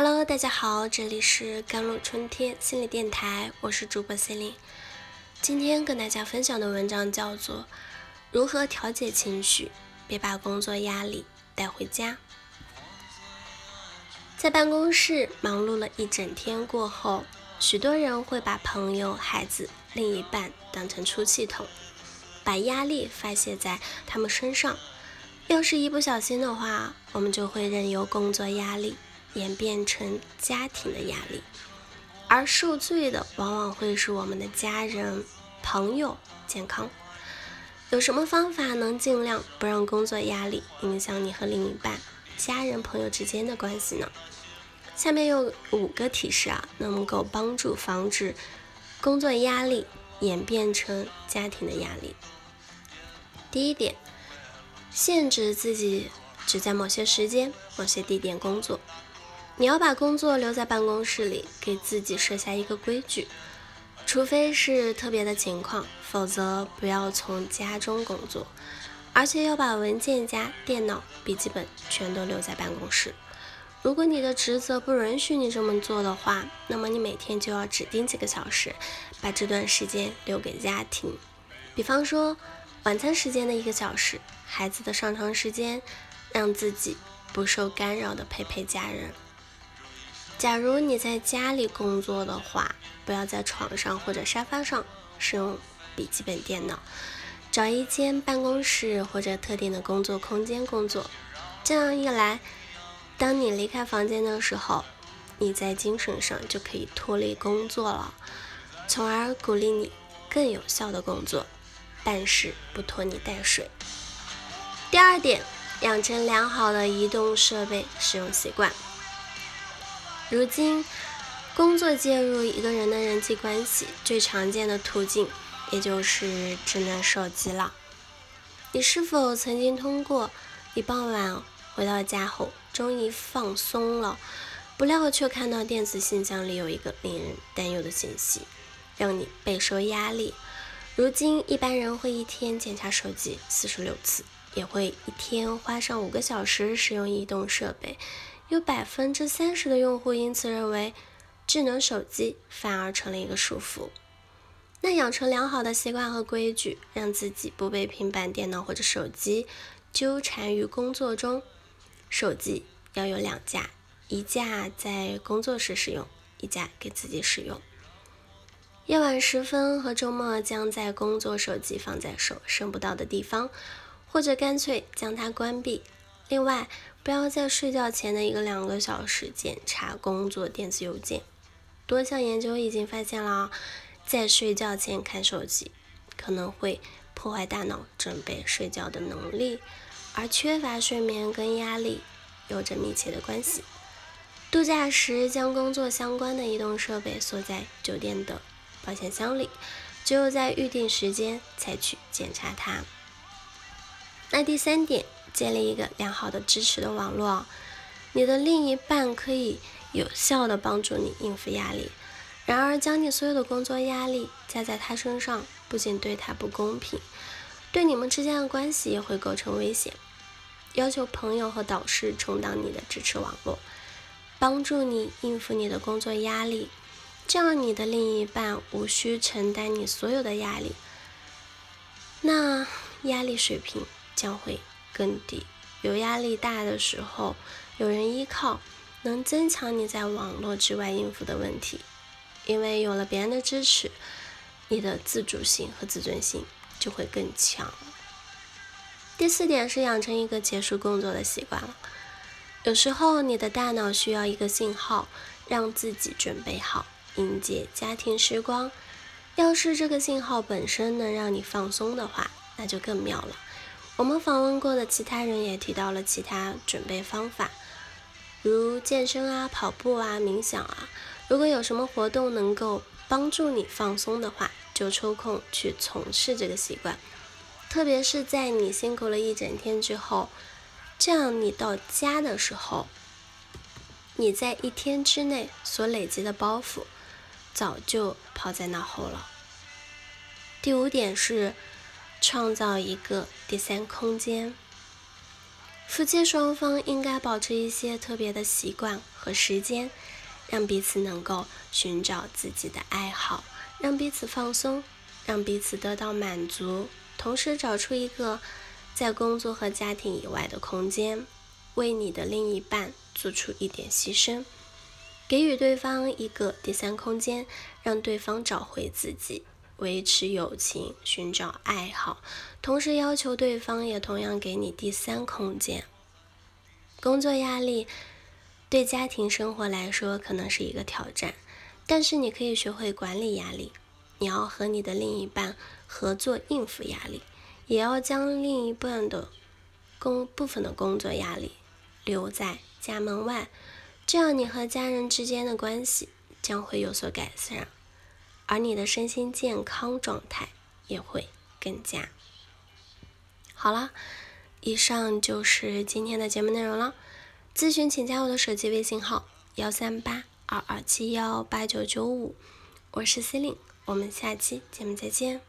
Hello，大家好，这里是甘露春天心理电台，我是主播 c e l i n e 今天跟大家分享的文章叫做《如何调节情绪，别把工作压力带回家》。在办公室忙碌了一整天过后，许多人会把朋友、孩子、另一半当成出气筒，把压力发泄在他们身上。要是一不小心的话，我们就会任由工作压力演变成家庭的压力，而受罪的往往会是我们的家人、朋友、健康。有什么方法能尽量不让工作压力影响你和另一半、家人、朋友之间的关系呢？下面有五个提示啊，能够帮助防止工作压力演变成家庭的压力。第一点。限制自己只在某些时间、某些地点工作。你要把工作留在办公室里，给自己设下一个规矩：除非是特别的情况，否则不要从家中工作。而且要把文件夹、电脑、笔记本全都留在办公室。如果你的职责不允许你这么做的话，那么你每天就要指定几个小时，把这段时间留给家庭。比方说，晚餐时间的一个小时。孩子的上床时间，让自己不受干扰的陪陪家人。假如你在家里工作的话，不要在床上或者沙发上使用笔记本电脑，找一间办公室或者特定的工作空间工作。这样一来，当你离开房间的时候，你在精神上就可以脱离工作了，从而鼓励你更有效的工作，办事不拖泥带水。第二点，养成良好的移动设备使用习惯。如今，工作介入一个人的人际关系最常见的途径，也就是智能手机了。你是否曾经通过一傍晚回到家后，终于放松了，不料却看到电子信箱里有一个令人担忧的信息，让你备受压力？如今，一般人会一天检查手机四十六次。也会一天花上五个小时使用移动设备，有百分之三十的用户因此认为智能手机反而成了一个束缚。那养成良好的习惯和规矩，让自己不被平板电脑或者手机纠缠于工作中。手机要有两架，一架在工作时使用，一架给自己使用。夜晚时分和周末将在工作手机放在手伸不到的地方。或者干脆将它关闭。另外，不要在睡觉前的一个两个小时检查工作电子邮件。多项研究已经发现了，在睡觉前看手机可能会破坏大脑准备睡觉的能力，而缺乏睡眠跟压力有着密切的关系。度假时将工作相关的移动设备锁在酒店的保险箱里，只有在预定时间才去检查它。那第三点，建立一个良好的支持的网络，你的另一半可以有效的帮助你应付压力。然而，将你所有的工作压力加在他身上，不仅对他不公平，对你们之间的关系也会构成危险。要求朋友和导师充当你的支持网络，帮助你应付你的工作压力，这样你的另一半无需承担你所有的压力。那压力水平。将会更低。有压力大的时候，有人依靠，能增强你在网络之外应付的问题。因为有了别人的支持，你的自主性和自尊心就会更强。第四点是养成一个结束工作的习惯了。有时候你的大脑需要一个信号，让自己准备好迎接家庭时光。要是这个信号本身能让你放松的话，那就更妙了。我们访问过的其他人也提到了其他准备方法，如健身啊、跑步啊、冥想啊。如果有什么活动能够帮助你放松的话，就抽空去从事这个习惯。特别是在你辛苦了一整天之后，这样你到家的时候，你在一天之内所累积的包袱早就抛在脑后了。第五点是。创造一个第三空间。夫妻双方应该保持一些特别的习惯和时间，让彼此能够寻找自己的爱好，让彼此放松，让彼此得到满足，同时找出一个在工作和家庭以外的空间，为你的另一半做出一点牺牲，给予对方一个第三空间，让对方找回自己。维持友情，寻找爱好，同时要求对方也同样给你第三空间。工作压力对家庭生活来说可能是一个挑战，但是你可以学会管理压力。你要和你的另一半合作应付压力，也要将另一半的工部分的工作压力留在家门外，这样你和家人之间的关系将会有所改善。而你的身心健康状态也会更加好了。以上就是今天的节目内容了。咨询请加我的手机微信号：幺三八二二七幺八九九五，我是司令，我们下期节目再见。